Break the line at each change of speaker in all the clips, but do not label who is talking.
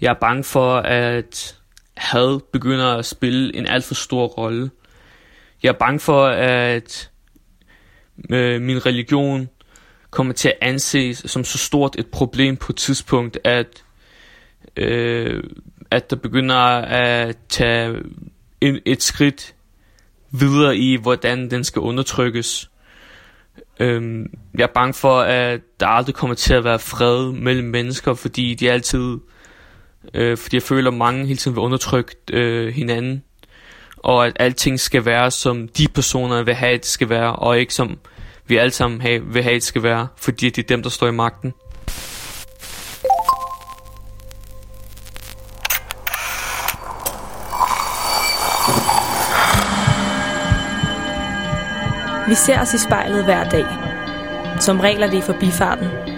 Jeg er bange for, at had begynder at spille en alt for stor rolle. Jeg er bange for, at øh, min religion kommer til at anses som så stort et problem på et tidspunkt, at, øh, at der begynder at tage en, et skridt videre i, hvordan den skal undertrykkes. Øhm, jeg er bange for, at der aldrig kommer til at være fred mellem mennesker, fordi de altid, øh, fordi jeg føler, at mange hele tiden vil undertrykke øh, hinanden, og at alting skal være, som de personer vil have, det skal være, og ikke som vi alle sammen have, vil have, det skal være, fordi det er dem, der står i magten.
Vi ser os i spejlet hver dag. Som regel er det i forbifarten.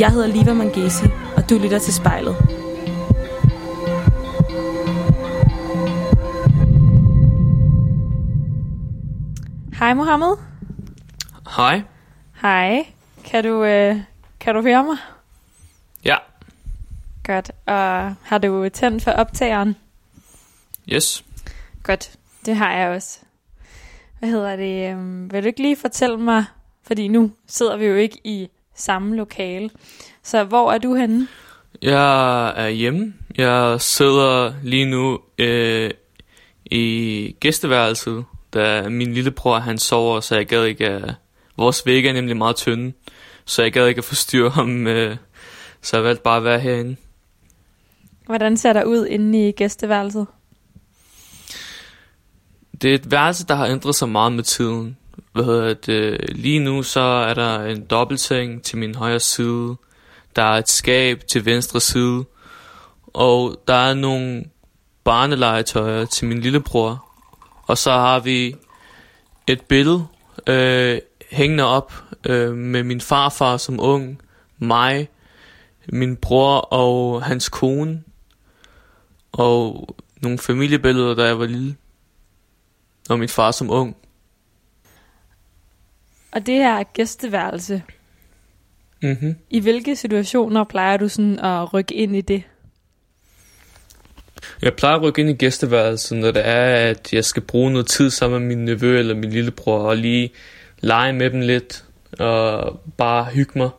Jeg hedder Liva Mangesi, og du lytter til spejlet. Hej Mohammed.
Hej.
Hej. Kan du, øh, kan du høre mig?
Ja.
Godt. Og har du tændt for optageren?
Yes.
Godt. Det har jeg også. Hvad hedder det? øhm, Vil du ikke lige fortælle mig, fordi nu sidder vi jo ikke i samme lokale. Så hvor er du henne?
Jeg er hjemme. Jeg sidder lige nu øh, i gæsteværelset, da min lillebror han sover, så jeg gad ikke at... Vores vægge er nemlig meget tynde, så jeg gad ikke at forstyrre ham, øh, så jeg valgte bare at være herinde.
Hvordan ser der ud inde i gæsteværelset?
Det er et værelse, der har ændret sig meget med tiden. Hvad hedder det? Øh, lige nu så er der en dobbeltseng til min højre side. Der er et skab til venstre side. Og der er nogle barnelegetøjer til min lillebror. Og så har vi et billede øh, hængende op øh, med min farfar som ung, mig, min bror og hans kone. Og nogle familiebilleder, da jeg var lille og min far som ung.
Og det her gæsteværelse,
Mm-hmm.
i hvilke situationer plejer du sådan at rykke ind i det?
Jeg plejer at rykke ind i gæsteværelset, når det er, at jeg skal bruge noget tid sammen med min nevø eller min lillebror, og lige lege med dem lidt, og bare hygge mig.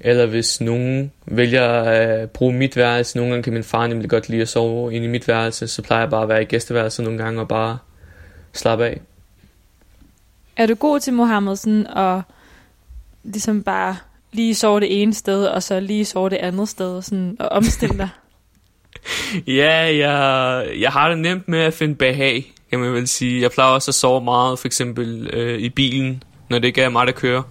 Eller hvis nogen vælger at bruge mit værelse, nogle gange kan min far nemlig godt lide at sove inde i mit værelse, så plejer jeg bare at være i gæsteværelset nogle gange og bare slappe af.
Er du god til Mohammed sådan at ligesom bare lige sove det ene sted, og så lige sove det andet sted, sådan, og omstille dig?
Ja, jeg, jeg har det nemt med at finde behag, kan man vel sige. Jeg plejer også at sove meget, for eksempel øh, i bilen, når det ikke er mig, der kører.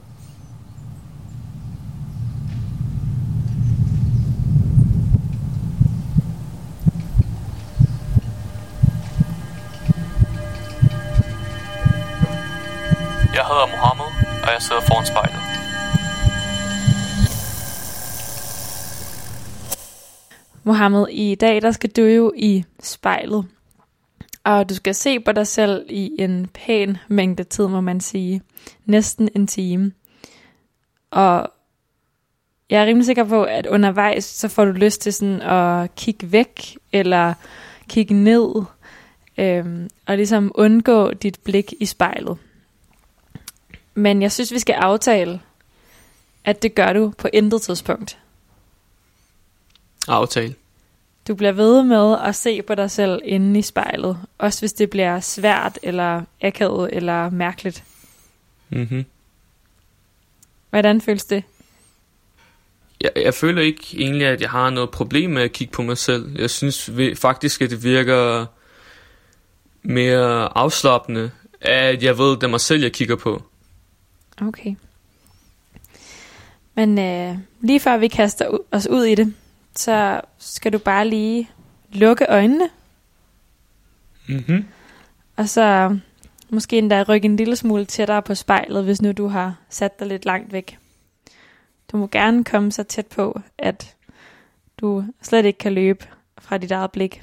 Jeg hedder Mohammed, og jeg sidder foran spejlet.
Mohammed, i dag der skal du jo i spejlet. Og du skal se på dig selv i en pæn mængde tid, må man sige. Næsten en time. Og jeg er rimelig sikker på, at undervejs, så får du lyst til sådan at kigge væk, eller kigge ned, øhm, og ligesom undgå dit blik i spejlet. Men jeg synes, vi skal aftale, at det gør du på intet tidspunkt.
Aftale.
Du bliver ved med at se på dig selv inde i spejlet, også hvis det bliver svært, eller akavet, eller mærkeligt.
Mhm.
Hvordan føles det?
Jeg, jeg føler ikke egentlig, at jeg har noget problem med at kigge på mig selv. Jeg synes faktisk, at det virker mere afslappende, at jeg ved, det er mig selv, jeg kigger på.
Okay. Men øh, lige før vi kaster os ud i det, så skal du bare lige lukke øjnene,
Mm-hmm.
og så måske endda rykke en lille smule tættere på spejlet, hvis nu du har sat dig lidt langt væk. Du må gerne komme så tæt på, at du slet ikke kan løbe fra dit eget blik.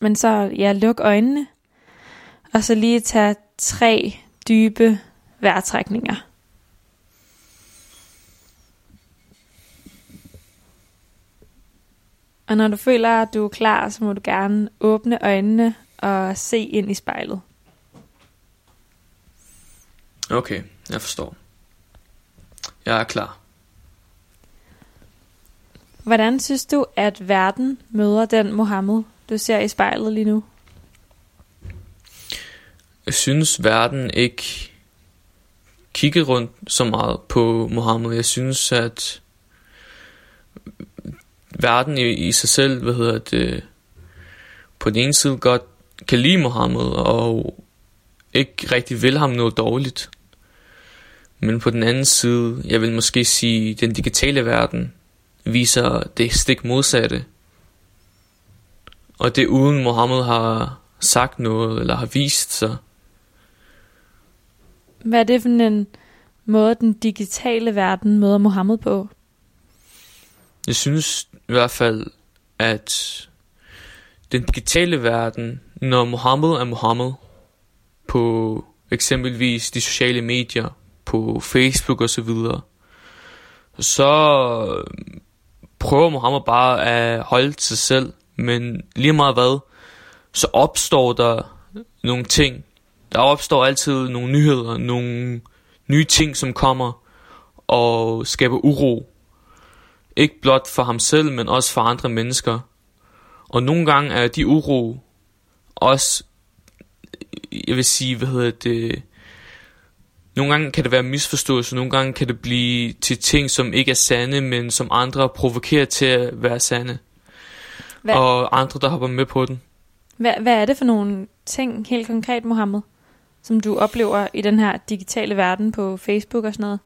Men så, ja, luk øjnene, og så lige tage tre dybe vejrtrækninger. Og når du føler, at du er klar, så må du gerne åbne øjnene og se ind i spejlet.
Okay, jeg forstår. Jeg er klar.
Hvordan synes du, at verden møder den Mohammed, du ser i spejlet lige nu?
Jeg synes, verden ikke kigger rundt så meget på Mohammed. Jeg synes, at verden i, i sig selv, hvad hedder det, på den ene side godt kan lide Mohammed, og ikke rigtig vil ham noget dårligt. Men på den anden side, jeg vil måske sige, den digitale verden viser det stik modsatte. Og det uden Mohammed har sagt noget, eller har vist sig.
Hvad er det for en måde, den digitale verden møder Mohammed på?
Jeg synes i hvert fald, at den digitale verden, når Mohammed er Mohammed, på eksempelvis de sociale medier, på Facebook og så videre, så øh, prøver Mohammed bare at holde sig selv, men lige meget hvad, så opstår der nogle ting. Der opstår altid nogle nyheder, nogle nye ting, som kommer og skaber uro. Ikke blot for ham selv, men også for andre mennesker. Og nogle gange er de uro også, jeg vil sige, hvad hedder det, nogle gange kan det være misforståelse, nogle gange kan det blive til ting, som ikke er sande, men som andre provokerer til at være sande.
Hvad,
Og andre, der hopper med på den.
hvad, hvad er det for nogle ting, helt konkret, Mohammed, som du oplever i den her digitale verden på Facebook og sådan noget?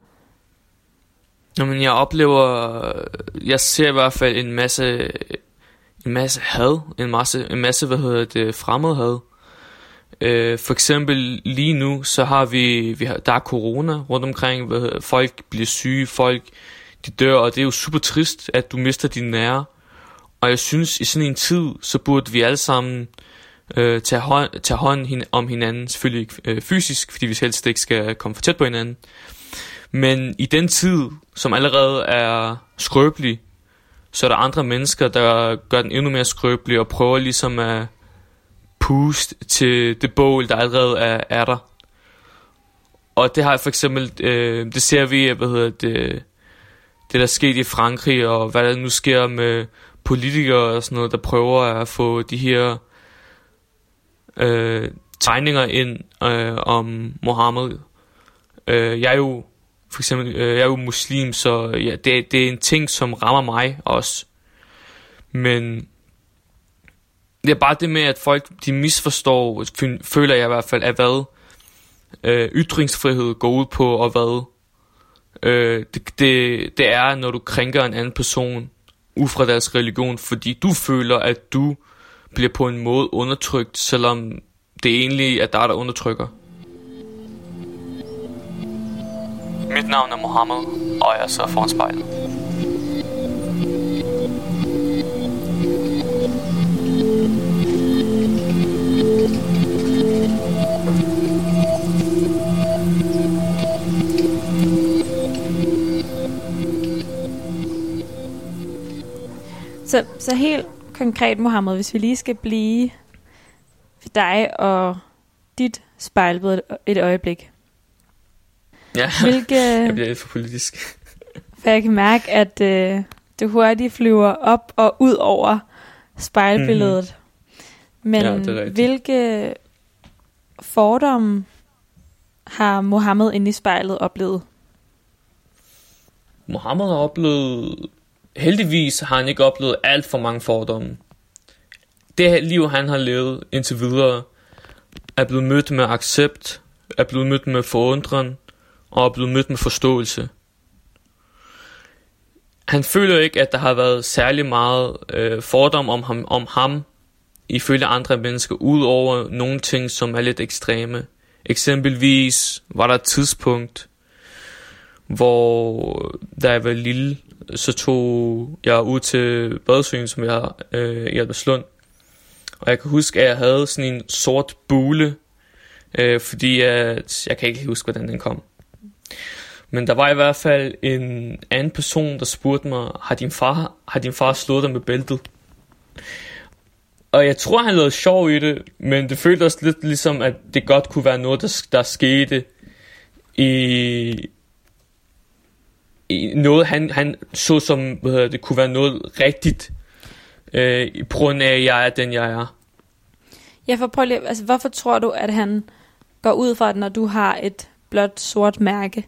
Jamen, jeg oplever, jeg ser i hvert fald en masse, en masse had, en masse, en masse, hvad hedder det, fremmed had. Øh, for eksempel lige nu, så har vi, vi har, der er corona rundt omkring, hvad hedder, folk bliver syge, folk de dør, og det er jo super trist, at du mister dine nære. Og jeg synes, i sådan en tid, så burde vi alle sammen øh, Øh, tage, hånd, tage hånd hin, om hinanden, selvfølgelig ikke øh, fysisk, fordi vi helst ikke skal komme for tæt på hinanden. Men i den tid, som allerede er skrøbelig, så er der andre mennesker, der gør den endnu mere skrøbelig og prøver ligesom at puste til det bål, der allerede er, er der. Og det har for eksempel, øh, det ser vi, hvad hedder det, det der skete i Frankrig, og hvad der nu sker med politikere og sådan noget, der prøver at få de her øh, tegninger ind øh, om Mohammed. Øh, jeg er jo for eksempel, øh, jeg er jo muslim, så ja, det, det er en ting, som rammer mig også. Men det er bare det med, at folk de misforstår, føler jeg i hvert fald, at hvad øh, ytringsfrihed går ud på, og hvad øh, det, det, det er, når du krænker en anden person ud fra deres religion, fordi du føler, at du bliver på en måde undertrykt, selvom det egentlig er dig, der undertrykker. Mit navn er Mohammed, og jeg sidder foran spejlet.
Så, så helt konkret, Mohammed, hvis vi lige skal blive for dig og dit spejlbillede et- øjeblik.
Ja,
Hvilke,
jeg bliver lidt for politisk.
for jeg kan mærke, at øh, du hurtigt flyver op og ud over spejlbilledet. Men
Ja,
hvilke fordomme har Mohammed inde i spejlet oplevet?
Mohammed har oplevet... Heldigvis har han ikke oplevet alt for mange fordomme. Det liv, han har levet indtil videre, er blevet mødt med accept, er blevet mødt med forundren, og er blevet mødt med forståelse. han føler ikke, at der har været særlig meget øh, fordom om ham, om ham ifølge andre mennesker, udover nogle ting, som er lidt ekstreme. Eksempelvis var der et tidspunkt, hvor da jeg var lille, så tog jeg ud til badsøen, som jeg øh, i Alberslund. Og jeg kan huske, at jeg havde sådan en sort bule, øh, fordi at, jeg kan ikke huske, hvordan den kom. Men der var i hvert fald en anden person, der spurgte mig, har din far, har din far slået dig med bæltet? Og jeg tror, han lavede sjov i det, men det føltes lidt ligesom, at det godt kunne være noget, der, der skete i noget, han, han så som, hvad hedder det, kunne være noget rigtigt, øh, på grund af, at jeg er den, jeg er.
Ja, for prøv lige, altså, hvorfor tror du, at han går ud fra, at når du har et blåt sort mærke,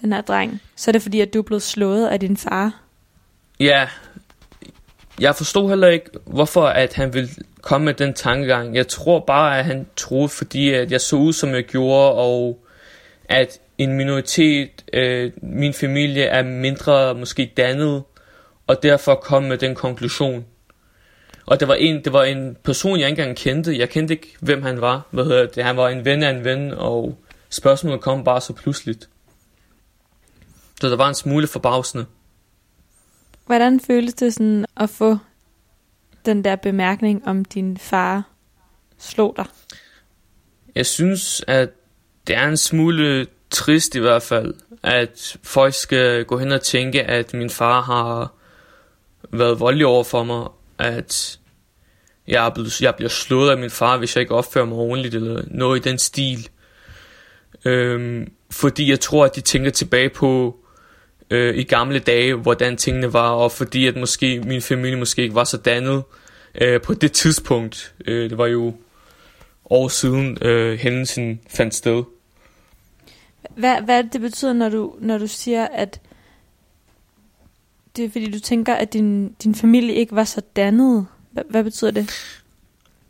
den her dreng, så er det fordi, at du er blevet slået af din far?
Ja, jeg forstod heller ikke, hvorfor at han ville komme med den tankegang. Jeg tror bare, at han troede, fordi at jeg så ud, som jeg gjorde, og at en minoritet, øh, min familie er mindre måske dannet, og derfor kom med den konklusion. Og det var en, det var en person, jeg ikke engang kendte. Jeg kendte ikke, hvem han var. Hvad hedder det? Han var en ven af en ven, og spørgsmålet kom bare så pludseligt. Så der var en smule forbavsende.
Hvordan føles det sådan at få den der bemærkning om din far slog dig?
Jeg synes, at det er en smule trist i hvert fald, at folk skal gå hen og tænke, at min far har været voldelig over for mig, at jeg, er blevet, jeg bliver slået af min far, hvis jeg ikke opfører mig ordentligt, eller noget i den stil. Øhm, fordi jeg tror, at de tænker tilbage på øh, i gamle dage, hvordan tingene var, og fordi at måske min familie måske ikke var så dannet øh, på det tidspunkt. Øh, det var jo år siden øh, hændelsen fandt sted.
Hvad, hvad det betyder, når du, når du siger, at det er fordi, du tænker, at din, din familie ikke var så dannet? Hvad, hvad betyder det?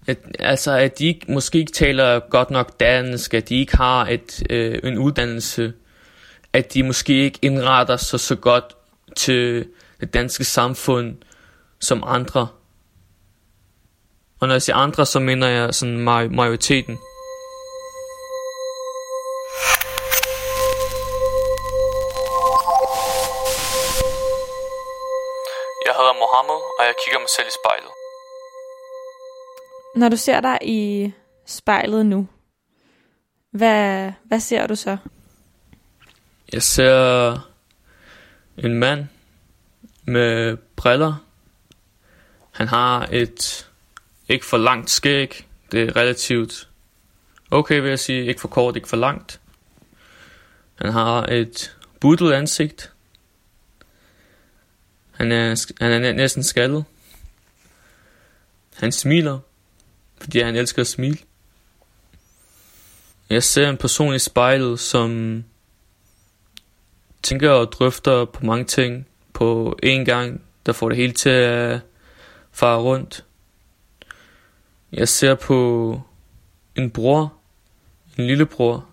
At, altså, at de ikke, måske ikke taler godt nok dansk, at de ikke har et, øh, en uddannelse, at de måske ikke indretter sig så godt til det danske samfund som andre. Og når jeg siger andre, så mener jeg sådan majoriteten. Og jeg kigger mig selv i spejlet.
Når du ser dig i spejlet nu, hvad, hvad ser du så?
Jeg ser en mand med briller. Han har et ikke for langt skæg. Det er relativt okay, vil jeg sige. Ikke for kort, ikke for langt. Han har et buttet ansigt. Han er, han er næsten skaldet. Han smiler, fordi han elsker at smile. Jeg ser en person i spejlet, som tænker og drøfter på mange ting på én gang, der får det hele til at fare rundt. Jeg ser på en bror, en lillebror,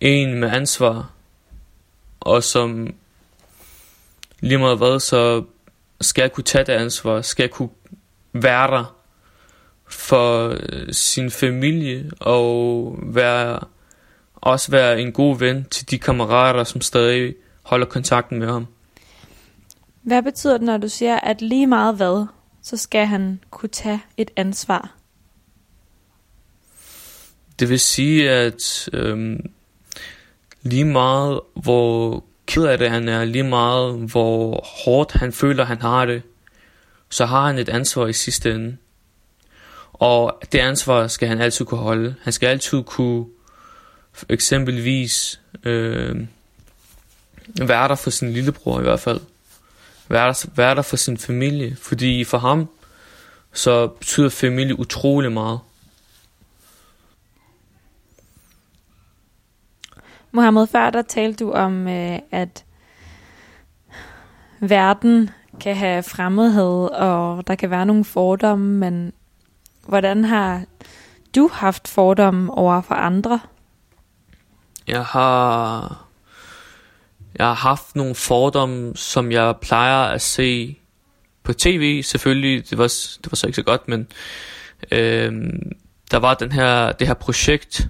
en med ansvar, og som lige meget hvad, så skal jeg kunne tage det ansvar, skal jeg kunne være der for øh, sin familie og være også være en god ven til de kammerater, som stadig holder kontakten med ham.
Hvad betyder det, når du siger, at lige meget hvad, så skal han kunne tage et ansvar?
Det vil sige, at øhm, lige meget hvor ked af det han er, lige meget hvor hårdt han føler, han har det, så har han et ansvar i sidste ende. Og det ansvar skal han altid kunne holde. Han skal altid kunne eksempelvis øh, være der for sin lillebror i hvert fald. Være der, være der for sin familie. Fordi for ham, så betyder familie utrolig meget.
Mohammed, før der talte du om, øh, at verden kan have fremmedhed, og der kan være nogle fordomme, men hvordan har du haft fordomme over for andre?
Jeg har Jeg har haft nogle fordomme, som jeg plejer at se på tv. Selvfølgelig, det var, det var så ikke så godt, men øh, der var den her, det her projekt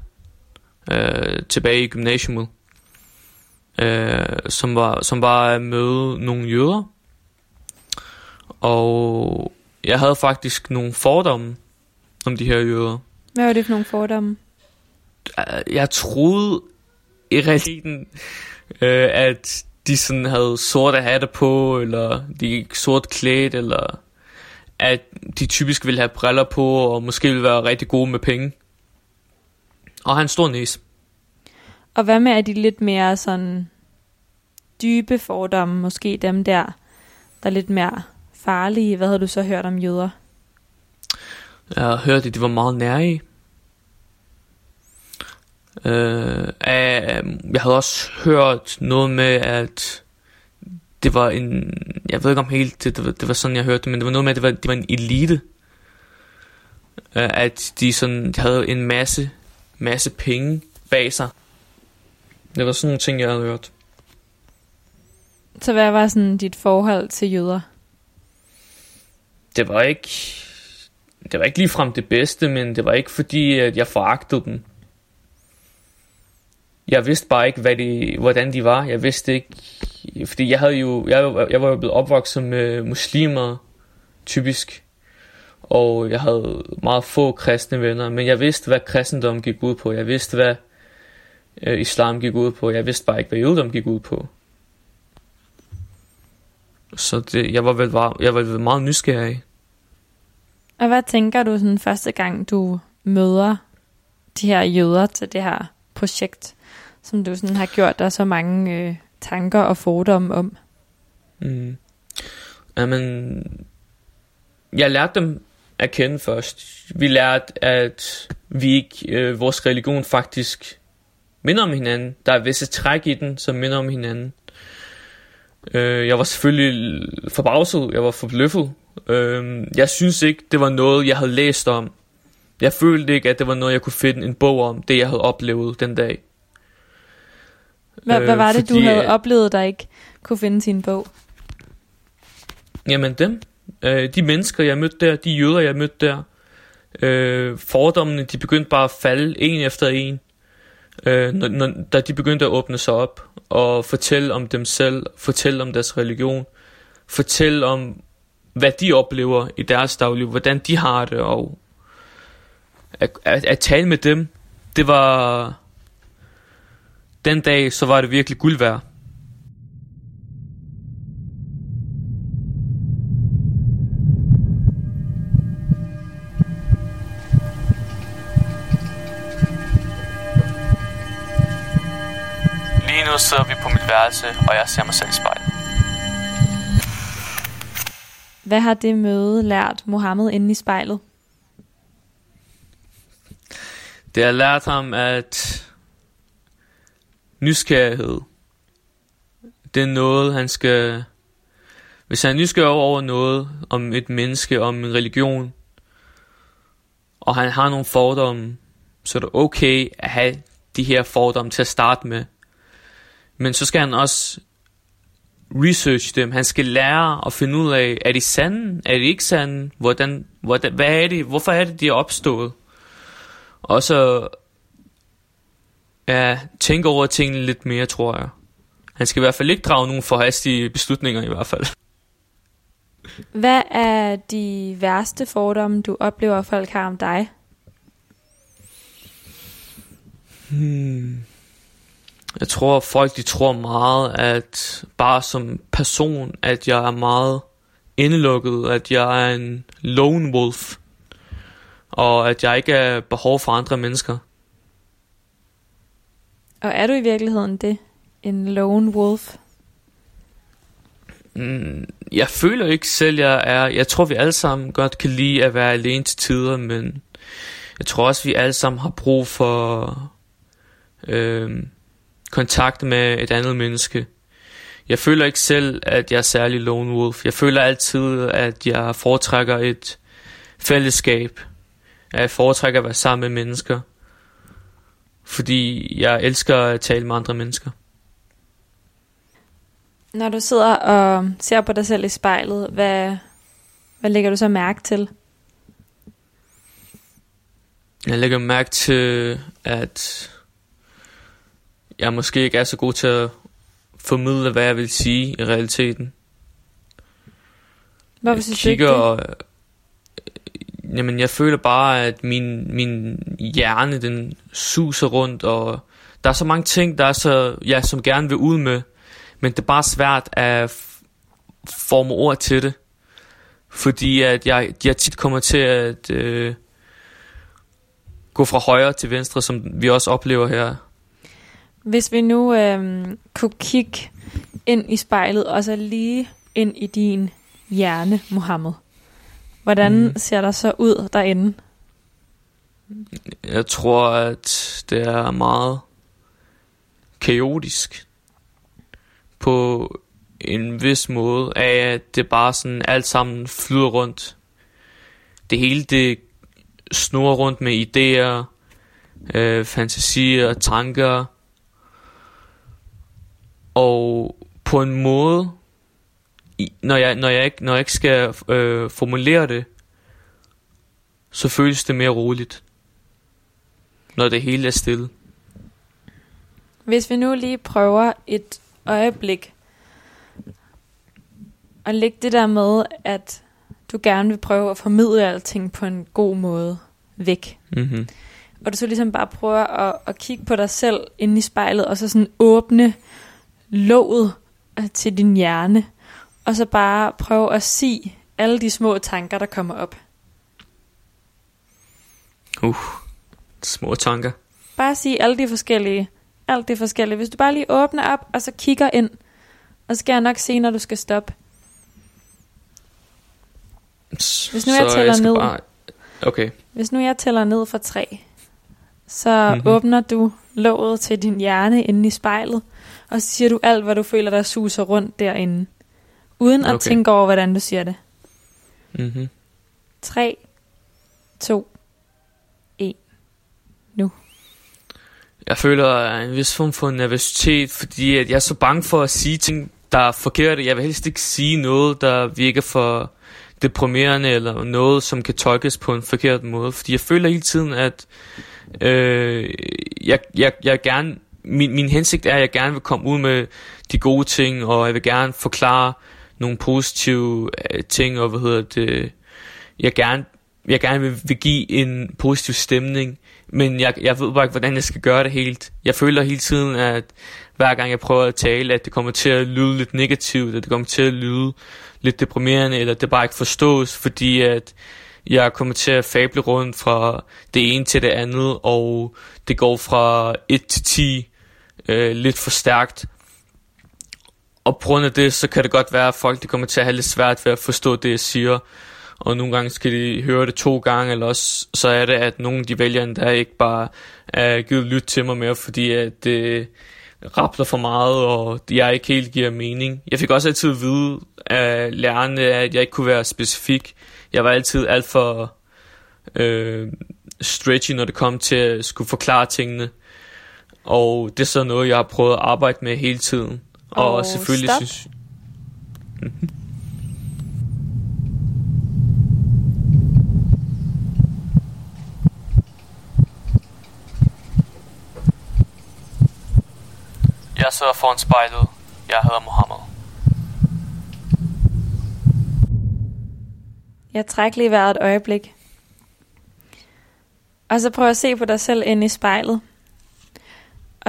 øh, tilbage i gymnasiet, øh, som, var, som var at møde nogle jøder. Og jeg havde faktisk nogle fordomme om de her jøder.
Hvad var det for nogle fordomme?
Øh, jeg troede i realiteten, øh, at de sådan havde sorte hatte på, eller de gik sort klædt, eller at de typisk ville have briller på, og måske ville være rigtig gode med penge. Og han stor næse.
Og hvad med, at de lidt mere sådan dybe fordomme, måske dem der, der er lidt mere farlige? Hvad havde du så hørt om jøder?
Jeg har hørt, at de var meget nære. Øh, jeg havde også hørt noget med, at det var en, jeg ved ikke om helt, det, det, var, det var sådan, jeg hørte det, men det var noget med, at det var, det var en elite. Øh, at de sådan, de havde en masse, masse penge bag sig. Det var sådan nogle ting, jeg havde hørt.
Så hvad var sådan dit forhold til jøder?
Det var ikke, det var ikke ligefrem det bedste, men det var ikke fordi, at jeg foragtede dem. Jeg vidste bare ikke, hvad de, hvordan de var. Jeg vidste ikke, fordi jeg havde jo, jeg, jeg var jo blevet opvokset med muslimer, typisk. Og jeg havde meget få kristne venner, men jeg vidste, hvad kristendom gik ud på. Jeg vidste, hvad øh, islam gik ud på. Jeg vidste bare ikke, hvad jødedom gik ud på. Så det, jeg var vel var, jeg var vel meget nysgerrig.
Og hvad tænker du sådan første gang, du møder de her jøder til det her projekt, som du sådan har gjort dig så mange øh, tanker og fordomme om?
Mm. Jamen, jeg lærte dem at kende først. Vi lærte, at vi ikke, øh, vores religion faktisk minder om hinanden. Der er visse træk i den, som minder om hinanden. Øh, jeg var selvfølgelig forbavset, jeg var forbløffet. Øh, jeg synes ikke, det var noget, jeg havde læst om. Jeg følte ikke, at det var noget, jeg kunne finde en bog om, det jeg havde oplevet den dag.
Hvad, øh, hvad var det, fordi, du havde oplevet, der ikke kunne finde sin bog?
Jamen dem. Øh, de mennesker, jeg mødte der, de jøder, jeg mødte der. Øh, fordommene, de begyndte bare at falde en efter en. Øh, når, når, da de begyndte at åbne sig op og fortælle om dem selv, fortælle om deres religion, fortælle om, hvad de oplever i deres dagliv, hvordan de har det, og at, at, at tale med dem, det var, den dag, så var det virkelig guld værd. Nu sidder vi på mit værelse, og jeg ser mig selv i spejlet.
Hvad har det møde lært Mohammed inde i spejlet?
Det har lært ham, at nysgerrighed. Det er noget, han skal... Hvis han er nysgerrig over noget, om et menneske, om en religion, og han har nogle fordomme, så er det okay at have de her fordomme til at starte med. Men så skal han også research dem. Han skal lære at finde ud af, er de sande, er de ikke sande, hvordan, hvordan, hvad er det, hvorfor er det, de er opstået. Og så ja, tænke over tingene lidt mere, tror jeg. Han skal i hvert fald ikke drage nogen forhastige beslutninger i hvert fald.
Hvad er de værste fordomme, du oplever, folk har om dig?
Hmm. Jeg tror, folk de tror meget, at bare som person, at jeg er meget indelukket, at jeg er en lone wolf, og at jeg ikke er behov for andre mennesker.
Og er du i virkeligheden det? En lone wolf?
Mm, jeg føler ikke selv, jeg er... Jeg tror, vi alle sammen godt kan lide at være alene til tider, men jeg tror også, vi alle sammen har brug for øh, kontakt med et andet menneske. Jeg føler ikke selv, at jeg er særlig lone wolf. Jeg føler altid, at jeg foretrækker et fællesskab. At jeg foretrækker at være sammen med mennesker fordi jeg elsker at tale med andre mennesker.
Når du sidder og ser på dig selv i spejlet, hvad, hvad lægger du så mærke til?
Jeg lægger mærke til, at jeg måske ikke er så god til at formidle, hvad jeg vil sige i realiteten.
Hvorfor
jeg
synes du ikke
kigger
det?
og, jamen jeg føler bare, at min, min hjerne, den suser rundt, og der er så mange ting, der er så, jeg som gerne vil ud med, men det er bare svært at forme ord til det. Fordi at jeg, jeg tit kommer til at øh, gå fra højre til venstre, som vi også oplever her.
Hvis vi nu øhm, kunne kigge ind i spejlet, og så lige ind i din hjerne, Mohammed. Hvordan mm. ser der så ud derinde?
Jeg tror, at det er meget kaotisk på en vis måde, af at det bare sådan alt sammen flyder rundt. Det hele det snurrer rundt med idéer, øh, fantasier, tanker, og på en måde, når jeg, når jeg, ikke, når jeg ikke skal øh, formulere det, så føles det mere roligt når det hele er stille.
Hvis vi nu lige prøver et øjeblik at lægge det der med, at du gerne vil prøve at formidle alting på en god måde væk.
Mm-hmm.
Og du så ligesom bare prøver at, at kigge på dig selv inde i spejlet, og så sådan åbne låget øh, til din hjerne, og så bare prøve at sige alle de små tanker, der kommer op.
Uh, små tanker.
Bare sige alle de forskellige, alt det forskellige. Hvis du bare lige åbner op, og så kigger ind, og så skal jeg nok se, når du skal stoppe. Hvis nu jeg tæller
skal
ned.
Bare... Okay.
Hvis nu jeg tæller ned fra tre, så
Mhm.
mm-hmm. åbner du låget til din hjerne inde i spejlet, og så siger du alt, hvad du føler, der suser rundt derinde. Uden at
Okay.
tænke over, hvordan du siger det.
Mm-hmm.
3, 2, 1. Nu.
Jeg føler en vis form for nervøsitet, fordi at jeg er så bange for at sige ting, der er forkerte. Jeg vil helst ikke sige noget, der virker for deprimerende, eller noget, som kan tolkes på en forkert måde. Fordi jeg føler hele tiden, at øh, jeg, jeg, jeg gerne, min, min hensigt er, at jeg gerne vil komme ud med de gode ting, og jeg vil gerne forklare nogle positive øh, ting, og hvad hedder det, jeg gerne, jeg gerne vil, vil give en positiv stemning, men jeg, jeg ved bare ikke, hvordan jeg skal gøre det helt. Jeg føler hele tiden, at hver gang jeg prøver at tale, at det kommer til at lyde lidt negativt, at det kommer til at lyde lidt deprimerende, eller det bare ikke forstås, fordi at jeg kommer til at fable rundt fra det ene til det andet, og det går fra 1 til 10 øh, lidt for stærkt. Og på grund af det, så kan det godt være, at folk de kommer til at have lidt svært ved at forstå det, jeg siger. Og nogle gange skal de høre det to gange, eller også så er det, at nogle de vælger endda ikke bare er givet lyt til mig mere, fordi at det rappler for meget, og jeg ikke helt giver mening. Jeg fik også altid at vide af lærerne, at jeg ikke kunne være specifik. Jeg var altid alt for øh, stretchy, når det kom til at skulle forklare tingene. Og det er så noget, jeg har prøvet at arbejde med hele tiden. Og,
Og
selvfølgelig
stop.
synes... Jeg sidder foran spejlet. Jeg hedder Mohammed.
Jeg trækker lige vejret et øjeblik. Og så prøv at se på dig selv inde i spejlet.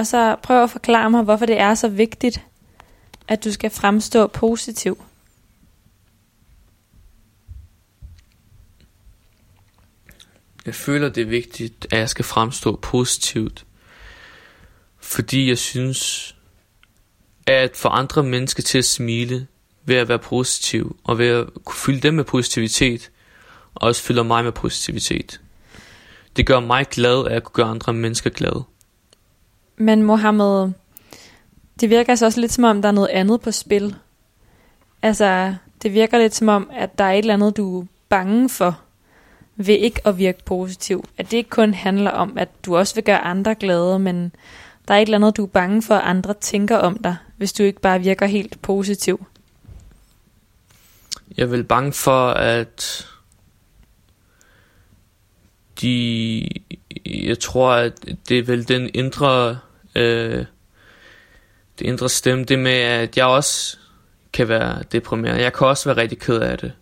Og så prøv at forklare mig, hvorfor det er så vigtigt, at du skal fremstå positiv.
Jeg føler, det er vigtigt, at jeg skal fremstå positivt. Fordi jeg synes, at få andre mennesker til at smile ved at være positiv, og ved at kunne fylde dem med positivitet, og også fylder mig med positivitet. Det gør mig glad, at jeg kunne gøre andre mennesker glade.
Men Mohammed, det virker altså også lidt som om, der er noget andet på spil. Altså, det virker lidt som om, at der er et eller andet, du er bange for, ved ikke at virke positiv. At det ikke kun handler om, at du også vil gøre andre glade, men der er et eller andet, du er bange for, at andre tænker om dig, hvis du ikke bare virker helt positiv?
Jeg er vel bange for, at de, jeg tror, at det er vel den indre, øh, det indre stemme, det med, at jeg også kan være deprimeret. Jeg kan også være rigtig ked af det.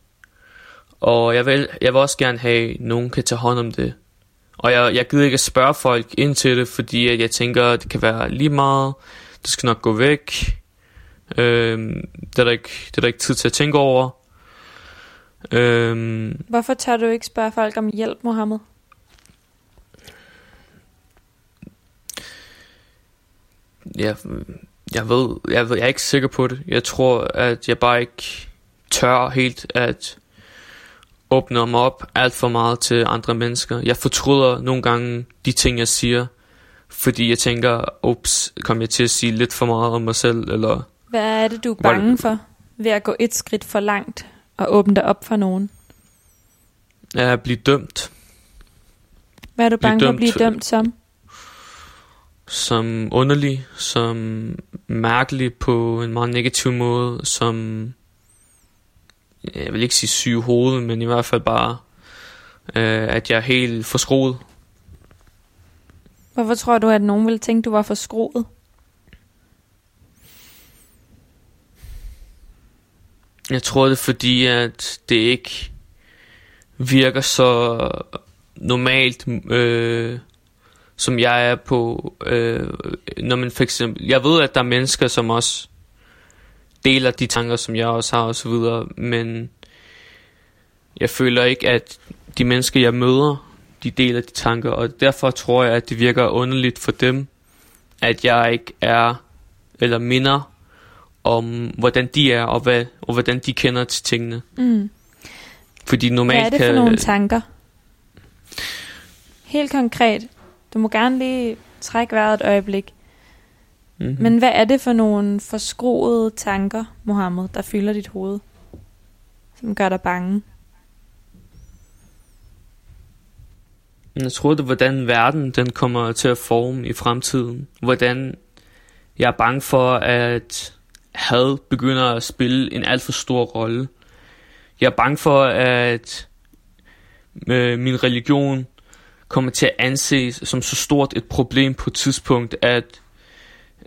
Og jeg vil, jeg vil også gerne have, at nogen kan tage hånd om det. Og jeg, jeg gider ikke at spørge folk ind til det, fordi at jeg tænker, at det kan være lige meget. Det skal nok gå væk. Øhm, det, er der ikke, det er der ikke tid til at tænke over. Øhm,
Hvorfor tør du ikke spørge folk om hjælp, Mohammed?
Jeg, jeg ved, jeg ved, jeg er ikke sikker på det. Jeg tror, at jeg bare ikke tør helt at åbne mig op alt for meget til andre mennesker. Jeg fortryder nogle gange de ting, jeg siger, fordi jeg tænker, ups, kom jeg til at sige lidt for meget om mig selv, eller...
Hvad er det, du er bange for ved at gå et skridt for langt og åbne dig op for nogen?
At blive dømt.
Hvad er du bange for at blive dømt som?
Som underlig, som mærkelig på en meget negativ måde, som jeg vil ikke sige syg i hovedet, men i hvert fald bare, øh, at jeg er helt forskroet.
Hvorfor tror du, at nogen ville tænke, du var forskroet?
Jeg tror det er fordi, at det ikke virker så normalt, øh, som jeg er på, øh, når man for eksempel, jeg ved, at der er mennesker, som også deler de tanker, som jeg også har og så videre, men jeg føler ikke, at de mennesker, jeg møder, de deler de tanker, og derfor tror jeg, at det virker underligt for dem, at jeg ikke er, eller minder om, hvordan de er, og, hvad, og hvordan de kender til tingene.
Mm.
Fordi normalt
Hvad er det for
kan,
nogle tanker? Helt konkret. Du må gerne lige trække vejret et øjeblik.
Mm-hmm.
Men hvad er det for nogle forskroede tanker, Mohammed, der fylder dit hoved? Som gør dig bange?
Jeg tror det er, hvordan verden den kommer til at forme i fremtiden. Hvordan jeg er bange for, at had begynder at spille en alt for stor rolle. Jeg er bange for, at øh, min religion kommer til at anses som så stort et problem på et tidspunkt, at,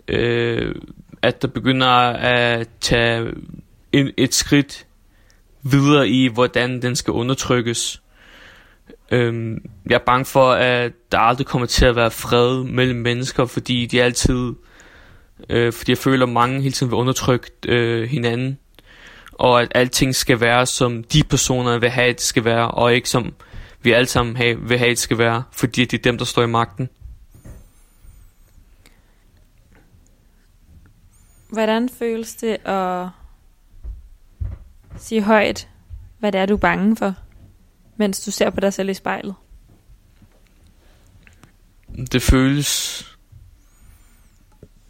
øh, at der begynder at tage en, et skridt videre i, hvordan den skal undertrykkes. Øh, jeg er bange for, at der aldrig kommer til at være fred mellem mennesker, fordi de altid, øh, fordi jeg føler, at mange hele tiden vil undertrykke øh, hinanden, og at alting skal være, som de personer vil have, at det skal være, og ikke som vi alle sammen have, vil have, det skal være, fordi det er dem, der står i magten.
Hvordan føles det at sige højt, hvad det er, du er bange for, mens du ser på dig selv i spejlet?
Det føles...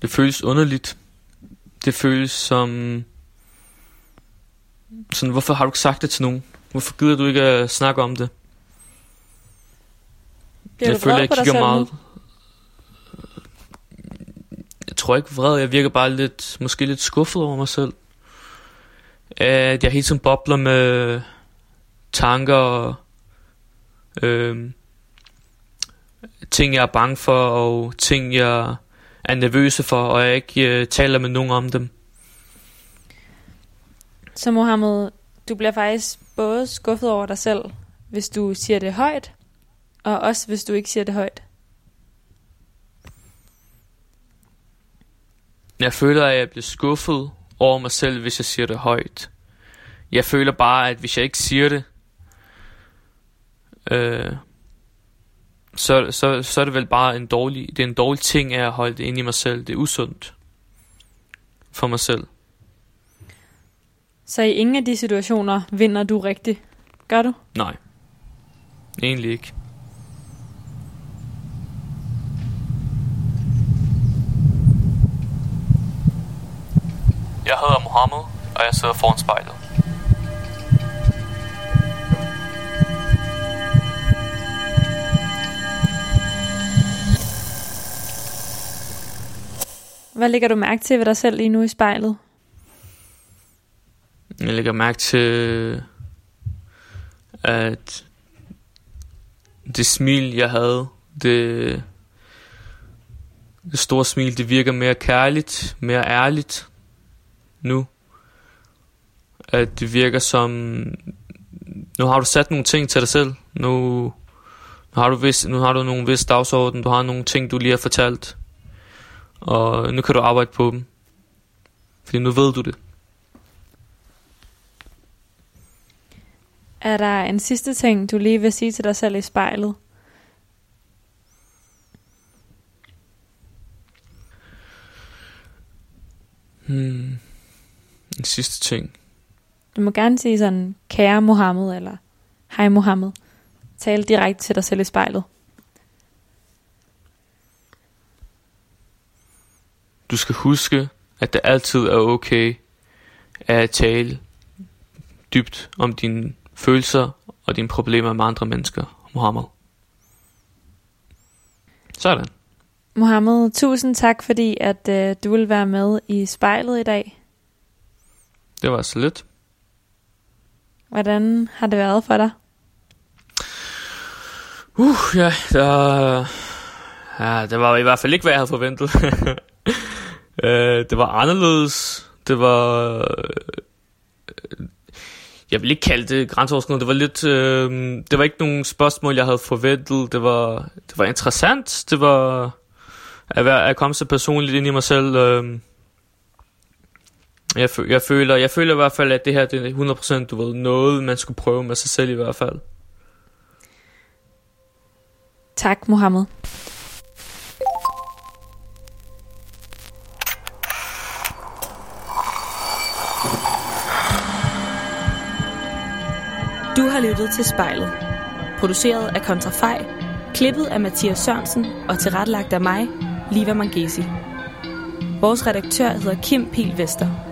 Det føles underligt. Det føles som... Sådan, hvorfor har du ikke sagt det til nogen? Hvorfor gider du ikke at snakke om det?
Bliver
jeg
vred
jeg kigger meget... Jeg tror ikke vred, jeg virker bare lidt, måske lidt skuffet over mig selv. At jeg hele tiden bobler med tanker og øh, ting, jeg er bange for, og ting, jeg er nervøse for, og jeg ikke øh, taler med nogen om dem.
Så Mohammed, du bliver faktisk både skuffet over dig selv, hvis du siger det højt, og også hvis du ikke siger det højt.
Jeg føler, at jeg bliver skuffet over mig selv, hvis jeg siger det højt. Jeg føler bare, at hvis jeg ikke siger det, øh, så, så, så er det vel bare en dårlig, det er en dårlig ting at holde det inde i mig selv. Det er usundt for mig selv.
Så i ingen af de situationer vinder du rigtigt. Gør du?
Nej, egentlig ikke. Jeg hedder Mohammed, og jeg sidder foran spejlet.
Hvad lægger du mærke til ved dig selv lige nu i spejlet?
Jeg lægger mærke til, at det smil, jeg havde, det, det store smil, det virker mere kærligt, mere ærligt nu. At det virker som, nu har du sat nogle ting til dig selv. Nu, nu har du, vis, nu har du nogle vis dagsorden, du har nogle ting, du lige har fortalt. Og nu kan du arbejde på dem. Fordi nu ved du det.
Er der en sidste ting, du lige vil sige til dig selv i spejlet?
Hmm. En sidste ting.
Du må gerne sige sådan, kære Mohammed, eller hej Mohammed. Tal direkte til dig selv i spejlet.
Du skal huske, at det altid er okay at tale dybt om dine følelser og dine problemer med andre mennesker, Mohammed. Sådan.
Mohammed, tusind tak, fordi at øh, du vil være med i spejlet i dag.
Det var så lidt.
Hvordan har det været for dig?
Uh, ja, der, ja, det var i hvert fald ikke, hvad jeg havde forventet. uh, det var anderledes. Det var... Uh, jeg vil ikke kalde det grænseoverskridende. Det var lidt... Uh, det var ikke nogen spørgsmål, jeg havde forventet. Det var, det var interessant. Det var at, være, at komme så personligt ind i mig selv. Uh, jeg, jeg, føler, jeg føler i hvert fald, at det her det er 100% du ved, noget, man skulle prøve med sig selv i hvert fald.
Tak, Mohammed.
Du har lyttet til spejlet. Produceret af Kontrafej, klippet af Mathias Sørensen og tilrettelagt af mig, Liva Mangesi. Vores redaktør hedder Kim Pil Vester.